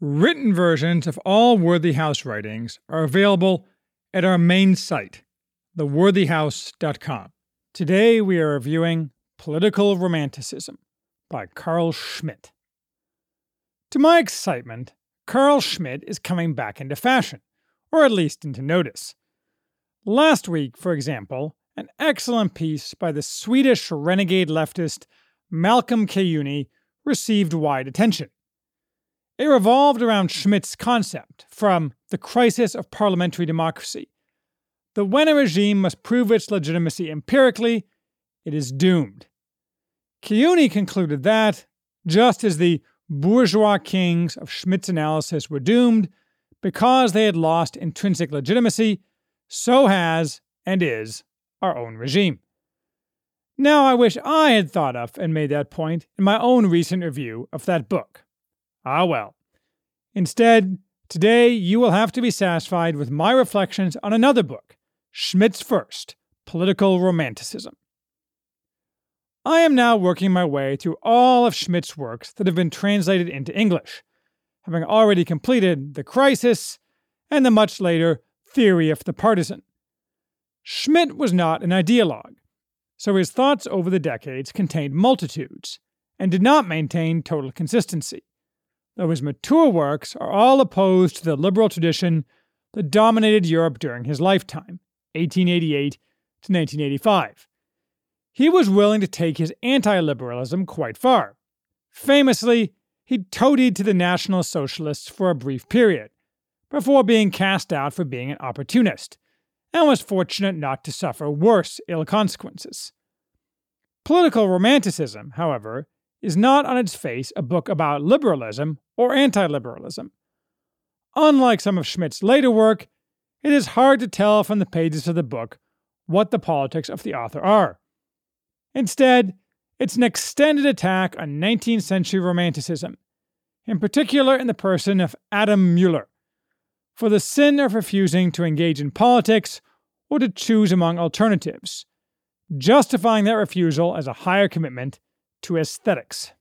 Written versions of all Worthy House writings are available at our main site, theworthyhouse.com. Today we are reviewing Political Romanticism by Carl Schmitt. To my excitement, Carl Schmitt is coming back into fashion, or at least into notice. Last week, for example, an excellent piece by the Swedish renegade leftist Malcom Kyeyune received wide attention. It revolved around Schmitt's concept from the crisis of parliamentary democracy. That when a regime must prove its legitimacy empirically, it is doomed. Kyeyune concluded that, just as the bourgeois kings of Schmitt's analysis were doomed because they had lost intrinsic legitimacy, so has and is our own regime. Now, I wish I had thought of and made that point in my own recent review of that book. Ah, well. Instead, today you will have to be satisfied with my reflections on another book, Schmitt's First Political Romanticism. I am now working my way through all of Schmitt's works that have been translated into English, having already completed The Crisis and the much later Theory of the Partisan. Schmitt was not an ideologue, so his thoughts over the decades contained multitudes and did not maintain total consistency, though his mature works are all opposed to the liberal tradition that dominated Europe during his lifetime, 1888 to 1985. He was willing to take his anti liberalism quite far. Famously, he toadied to the National Socialists for a brief period, before being cast out for being an opportunist and was fortunate not to suffer worse ill consequences. Political Romanticism, however, is not on its face a book about liberalism or anti liberalism. Unlike some of Schmitt's later work, it is hard to tell from the pages of the book what the politics of the author are. Instead, it's an extended attack on 19th century Romanticism, in particular in the person of Adam Mueller, for the sin of refusing to engage in politics or to choose among alternatives, justifying that refusal as a higher commitment to aesthetics.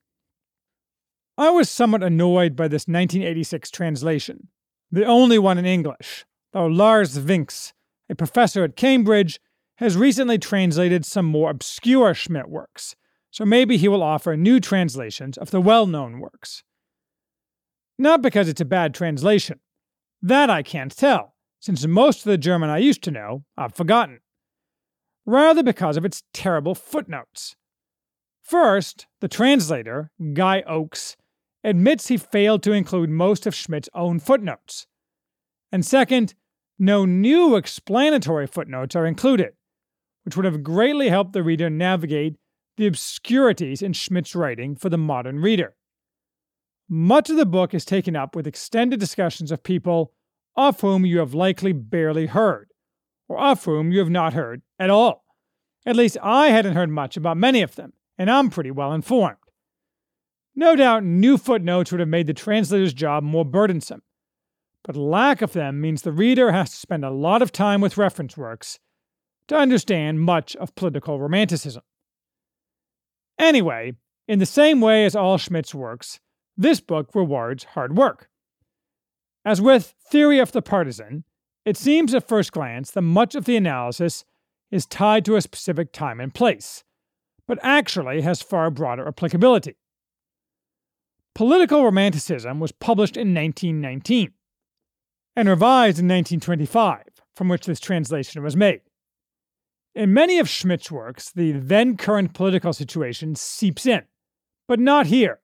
I was somewhat annoyed by this 1986 translation, the only one in English, though Lars Vinx, a professor at Cambridge, has recently translated some more obscure Schmitt works, so maybe he will offer new translations of the well known works. Not because it's a bad translation, that I can't tell, since most of the German I used to know I've forgotten. Rather because of its terrible footnotes. First, the translator, Guy Oakes, admits he failed to include most of Schmitt's own footnotes. And second, no new explanatory footnotes are included, which would have greatly helped the reader navigate the obscurities in Schmitt's writing for the modern reader. Much of the book is taken up with extended discussions of people of whom you have likely barely heard, or of whom you have not heard at all. At least I hadn't heard much about many of them, and I'm pretty well informed. No doubt new footnotes would have made the translator's job more burdensome, but lack of them means the reader has to spend a lot of time with reference works to understand much of political romanticism. Anyway, in the same way as all Schmitt's works, this book rewards hard work. As with Theory of the Partisan, it seems at first glance that much of the analysis is tied to a specific time and place, but actually has far broader applicability. Political Romanticism was published in 1919 and revised in 1925, from which this translation was made. In many of Schmitt's works, the then current political situation seeps in, but not here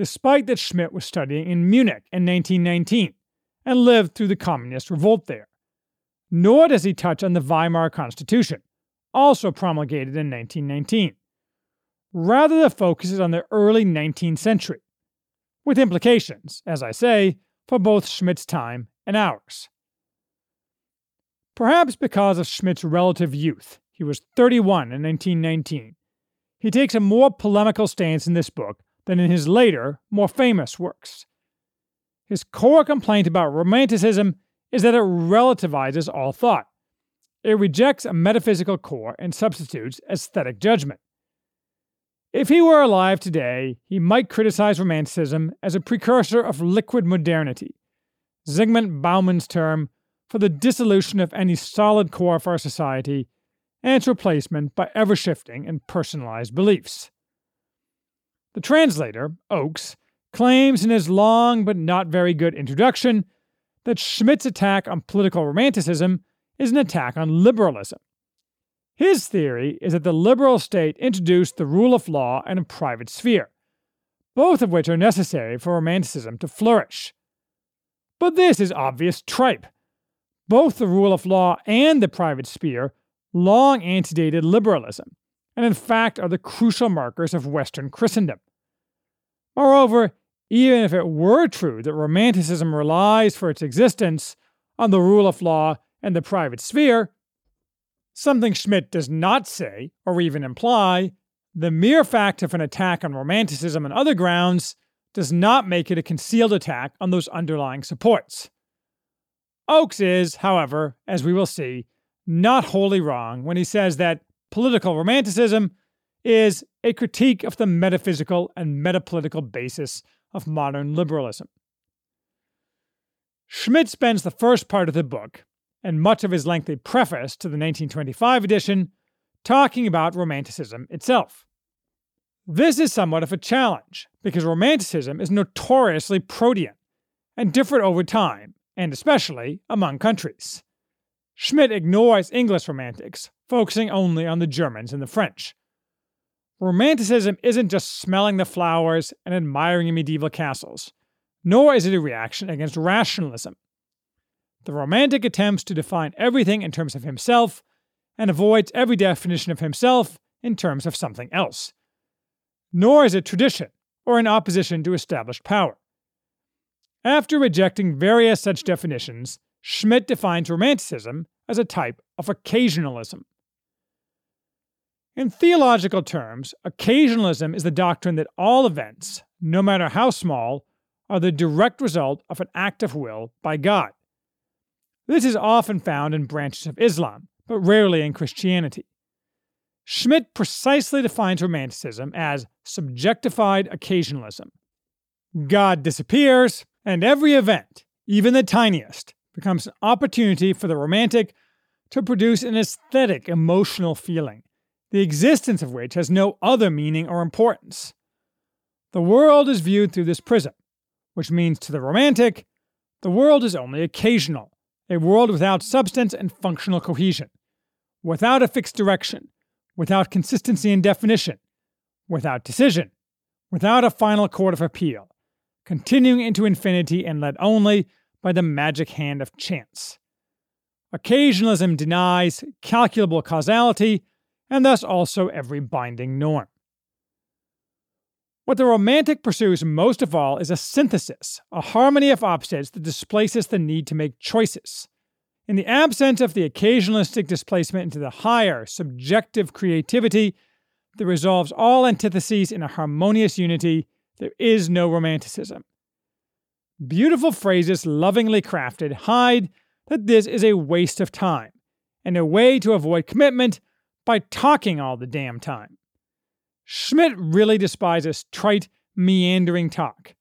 despite that Schmitt was studying in Munich in 1919 and lived through the communist revolt there. Nor does he touch on the Weimar Constitution, also promulgated in 1919. Rather, the focus is on the early 19th century, with implications, as I say, for both Schmitt's time and ours. Perhaps because of Schmitt's relative youth, he was 31 in 1919. He takes a more polemical stance in this book than in his later, more famous works. His core complaint about Romanticism is that it relativizes all thought. It rejects a metaphysical core and substitutes aesthetic judgment. If he were alive today, he might criticize Romanticism as a precursor of liquid modernity, Zygmunt Bauman's term for the dissolution of any solid core of our society and its replacement by ever shifting and personalized beliefs. The translator, Oakes, claims in his long but not very good introduction that Schmitt's attack on political romanticism is an attack on liberalism. His theory is that the liberal state introduced the rule of law and a private sphere, both of which are necessary for romanticism to flourish. But this is obvious tripe. Both the rule of law and the private sphere long antedated liberalism, and in fact are the crucial markers of Western Christendom. Moreover, even if it were true that Romanticism relies for its existence on the rule of law and the private sphere, something Schmitt does not say or even imply, the mere fact of an attack on Romanticism and other grounds does not make it a concealed attack on those underlying supports. Oakes is, however, as we will see, not wholly wrong when he says that political romanticism is a critique of the metaphysical and metapolitical basis of modern liberalism. Schmitt spends the first part of the book, and much of his lengthy preface to the 1925 edition, talking about Romanticism itself. This is somewhat of a challenge, because Romanticism is notoriously protean and different over time, and especially among countries. Schmitt ignores English Romantics, focusing only on the Germans and the French. Romanticism isn't just smelling the flowers and admiring medieval castles, nor is it a reaction against rationalism. The Romantic attempts to define everything in terms of himself and avoids every definition of himself in terms of something else. Nor is it tradition or in opposition to established power. After rejecting various such definitions, Schmitt defines Romanticism as a type of occasionalism. In theological terms, occasionalism is the doctrine that all events, no matter how small, are the direct result of an act of will by God. This is often found in branches of Islam, but rarely in Christianity. Schmitt precisely defines Romanticism as subjectified occasionalism. God disappears, and every event, even the tiniest, becomes an opportunity for the Romantic to produce an aesthetic emotional feeling the existence of which has no other meaning or importance. The world is viewed through this prism, which means to the romantic, the world is only occasional, a world without substance and functional cohesion, without a fixed direction, without consistency and definition, without decision, without a final court of appeal, continuing into infinity and led only by the magic hand of chance. Occasionalism denies calculable causality and thus also every binding norm. What the Romantic pursues most of all is a synthesis, a harmony of opposites that displaces the need to make choices. In the absence of the occasionalistic displacement into the higher, subjective creativity that resolves all antitheses in a harmonious unity, there is no romanticism. Beautiful phrases lovingly crafted hide that this is a waste of time and a way to avoid commitment by talking all the damn time. Schmitt really despises trite, meandering talk.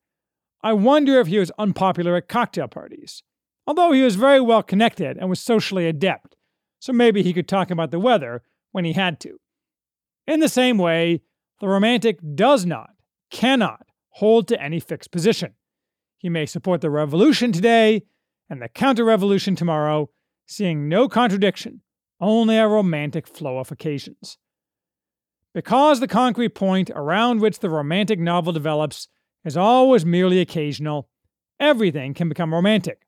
I wonder if he was unpopular at cocktail parties. Although he was very well connected and was socially adept, so maybe he could talk about the weather when he had to. In the same way, the romantic does not, cannot, hold to any fixed position. He may support the revolution today and the counter revolution tomorrow, seeing no contradiction only a romantic flow of occasions. Because the concrete point around which the romantic novel develops is always merely occasional, everything can become romantic.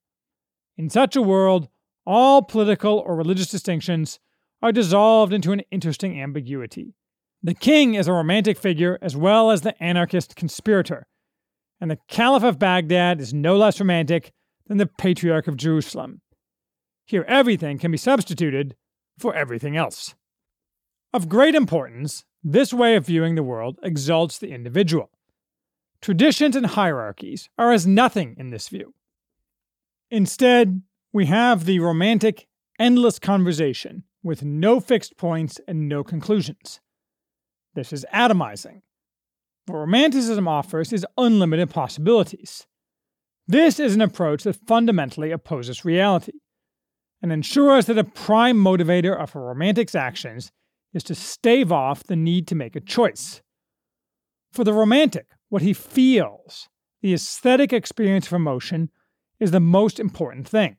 In such a world, all political or religious distinctions are dissolved into an interesting ambiguity. The king is a romantic figure as well as the anarchist conspirator, and the Caliph of Baghdad is no less romantic than the Patriarch of Jerusalem. Here, everything can be substituted for everything else. Of great importance, this way of viewing the world exalts the individual. Traditions and hierarchies are as nothing in this view. Instead, we have the romantic, endless conversation with no fixed points and no conclusions. This is atomizing. What Romanticism offers is unlimited possibilities. This is an approach that fundamentally opposes reality and ensures that a prime motivator of a romantic's actions is to stave off the need to make a choice. For the romantic, what he feels, the aesthetic experience of emotion, is the most important thing.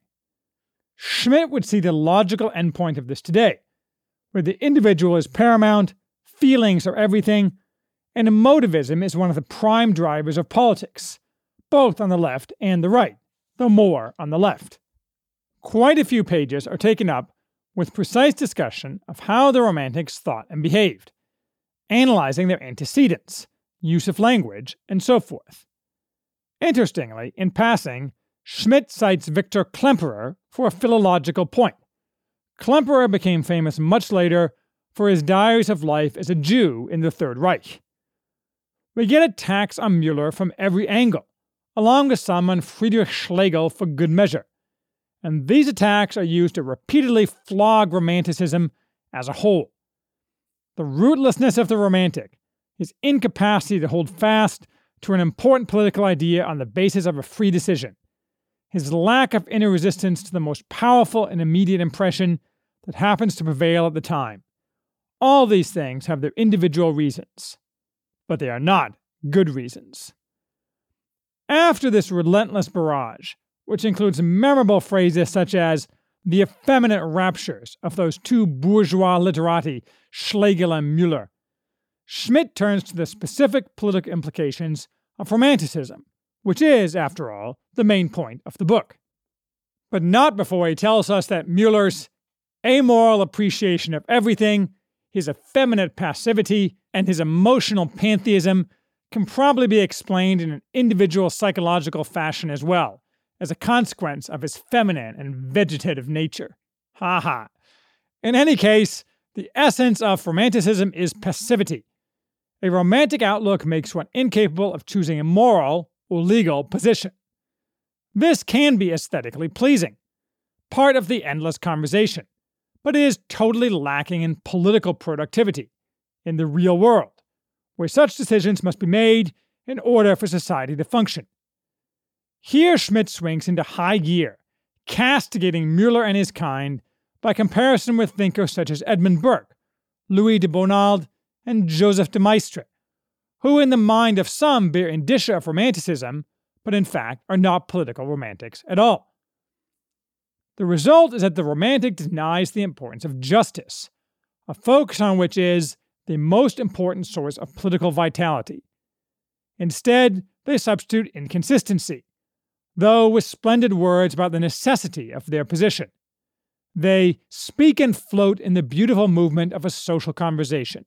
Schmitt would see the logical endpoint of this today, where the individual is paramount, feelings are everything, and emotivism is one of the prime drivers of politics, both on the left and the right, though more on the left. Quite a few pages are taken up with precise discussion of how the Romantics thought and behaved, analyzing their antecedents, use of language, and so forth. Interestingly, in passing, Schmitt cites Victor Klemperer for a philological point. Klemperer became famous much later for his diaries of life as a Jew in the Third Reich. We get attacks on Mueller from every angle, along with some on Friedrich Schlegel for good measure and these attacks are used to repeatedly flog Romanticism as a whole. The rootlessness of the Romantic, his incapacity to hold fast to an important political idea on the basis of a free decision, his lack of inner resistance to the most powerful and immediate impression that happens to prevail at the time. All these things have their individual reasons, but they are not good reasons. After this relentless barrage, which includes memorable phrases such as the effeminate raptures of those two bourgeois literati, Schlegel and Mueller. Schmitt turns to the specific political implications of Romanticism, which is, after all, the main point of the book. But not before he tells us that Mueller's amoral appreciation of everything, his effeminate passivity, and his emotional pantheism can probably be explained in an individual psychological fashion as well as a consequence of his feminine and vegetative nature. Ha ha. In any case, the essence of romanticism is passivity. A romantic outlook makes one incapable of choosing a moral or legal position. This can be aesthetically pleasing, part of the endless conversation, but it is totally lacking in political productivity in the real world, where such decisions must be made in order for society to function. Here, Schmitt swings into high gear, castigating Mueller and his kind by comparison with thinkers such as Edmund Burke, Louis de Bonald, and Joseph de Maistre, who in the mind of some bear indicia of romanticism, but in fact are not political romantics at all. The result is that the romantic denies the importance of justice, a focus on which is the most important source of political vitality. Instead, they substitute inconsistency, though with splendid words about the necessity of their position. They speak and float in the beautiful movement of a social conversation.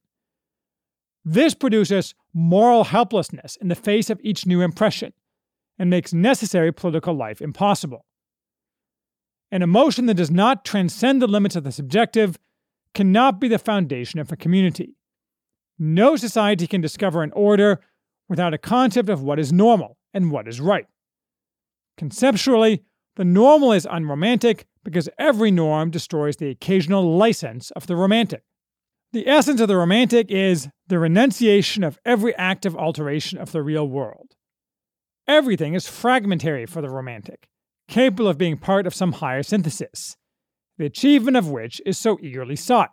This produces moral helplessness in the face of each new impression and makes necessary political life impossible. An emotion that does not transcend the limits of the subjective cannot be the foundation of a community. No society can discover an order without a concept of what is normal and what is right. Conceptually, the normal is unromantic because every norm destroys the occasional license of the romantic. The essence of the romantic is the renunciation of every active alteration of the real world. Everything is fragmentary for the romantic, capable of being part of some higher synthesis, the achievement of which is so eagerly sought.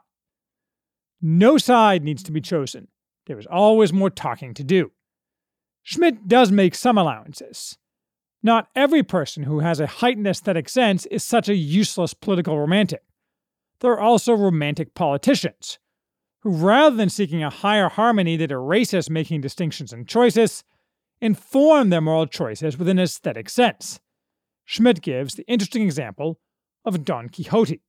No side needs to be chosen. There is always more talking to do. Schmitt does make some allowances. Not every person who has a heightened aesthetic sense is such a useless political romantic. There are also romantic politicians, who rather than seeking a higher harmony that erases making distinctions and choices, inform their moral choices with an aesthetic sense. Schmitt gives the interesting example of Don Quixote.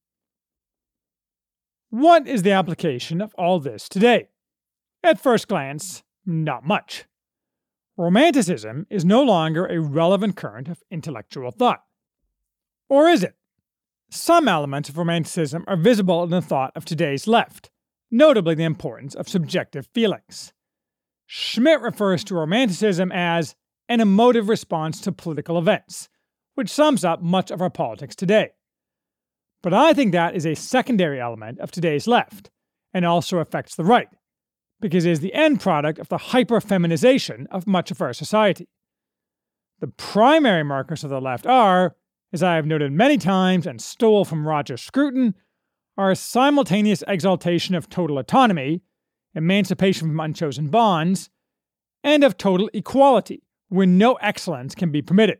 What is the application of all this today? At first glance, not much. Romanticism is no longer a relevant current of intellectual thought. Or is it? some elements of Romanticism are visible in the thought of today's left, notably the importance of subjective feelings. Schmitt refers to Romanticism as an emotive response to political events, which sums up much of our politics today. But I think that is a secondary element of today's left, and also affects the right, because it is the end product of the hyper feminization of much of our society. The primary markers of the left are, as I have noted many times and stole from Roger Scruton, our simultaneous exaltation of total autonomy, emancipation from unchosen bonds, and of total equality, where no excellence can be permitted.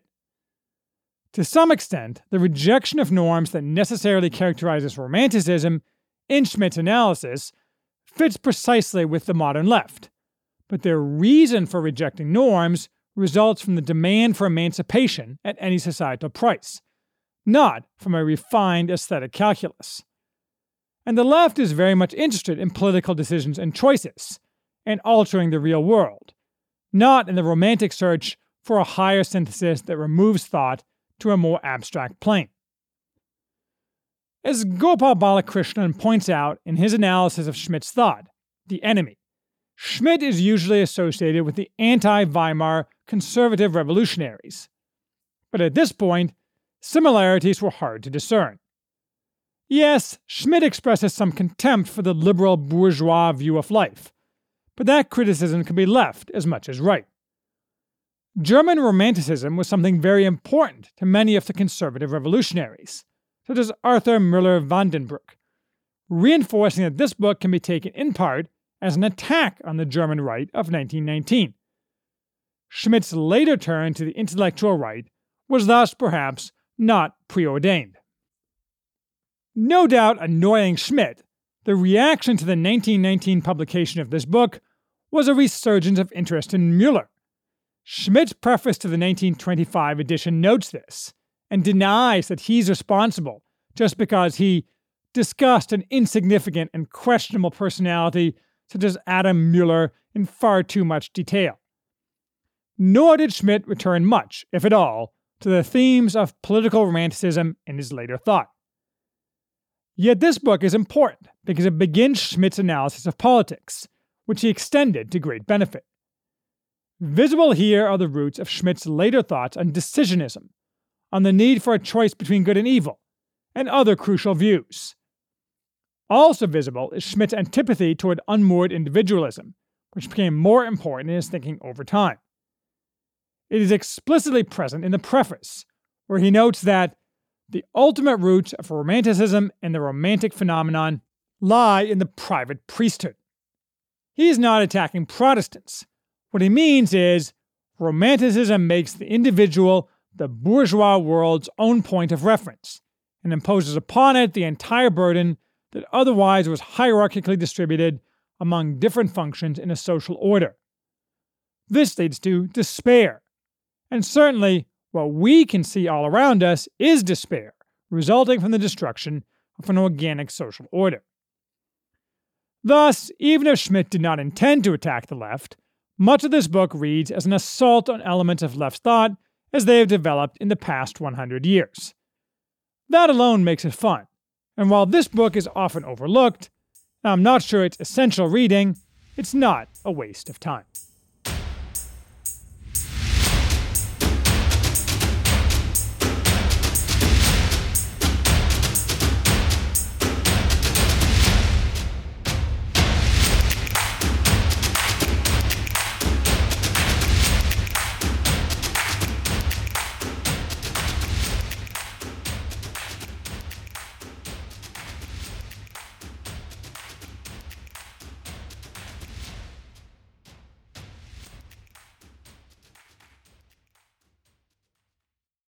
To some extent, the rejection of norms that necessarily characterizes Romanticism in Schmitt's analysis fits precisely with the modern left, but their reason for rejecting norms results from the demand for emancipation at any societal price, not from a refined aesthetic calculus. And the left is very much interested in political decisions and choices, and altering the real world, not in the romantic search for a higher synthesis that removes thought to a more abstract plane. As Gopal Balakrishnan points out in his analysis of Schmitt's thought, The Enemy, Schmitt is usually associated with the anti Weimar conservative revolutionaries. But at this point, similarities were hard to discern. Yes, Schmitt expresses some contempt for the liberal bourgeois view of life, but that criticism can be left as much as right. German Romanticism was something very important to many of the conservative revolutionaries, such as Arthur Moeller van den Bruck, reinforcing that this book can be taken in part as an attack on the German right of 1919. Schmitt's later turn to the intellectual right was thus perhaps not preordained. No doubt annoying Schmitt, the reaction to the 1919 publication of this book was a resurgence of interest in Müller, Schmitt's preface to the 1925 edition notes this and denies that he's responsible just because he discussed an insignificant and questionable personality such as Adam Mueller in far too much detail. Nor did Schmitt return much, if at all, to the themes of political romanticism in his later thought. Yet this book is important because it begins Schmitt's analysis of politics, which he extended to great benefit. Visible here are the roots of Schmitt's later thoughts on decisionism, on the need for a choice between good and evil, and other crucial views. Also visible is Schmitt's antipathy toward unmoored individualism, which became more important in his thinking over time. It is explicitly present in the preface, where he notes that the ultimate roots of Romanticism and the Romantic phenomenon lie in the private priesthood. He is not attacking Protestants, what he means is Romanticism makes the individual the bourgeois world's own point of reference and imposes upon it the entire burden that otherwise was hierarchically distributed among different functions in a social order. This leads to despair. And certainly, what we can see all around us is despair, resulting from the destruction of an organic social order. Thus, even if Schmitt did not intend to attack the left, much of this book reads as an assault on elements of left thought as they have developed in the past 100 years. That alone makes it fun, and while this book is often overlooked, I'm not sure it's essential reading, it's not a waste of time.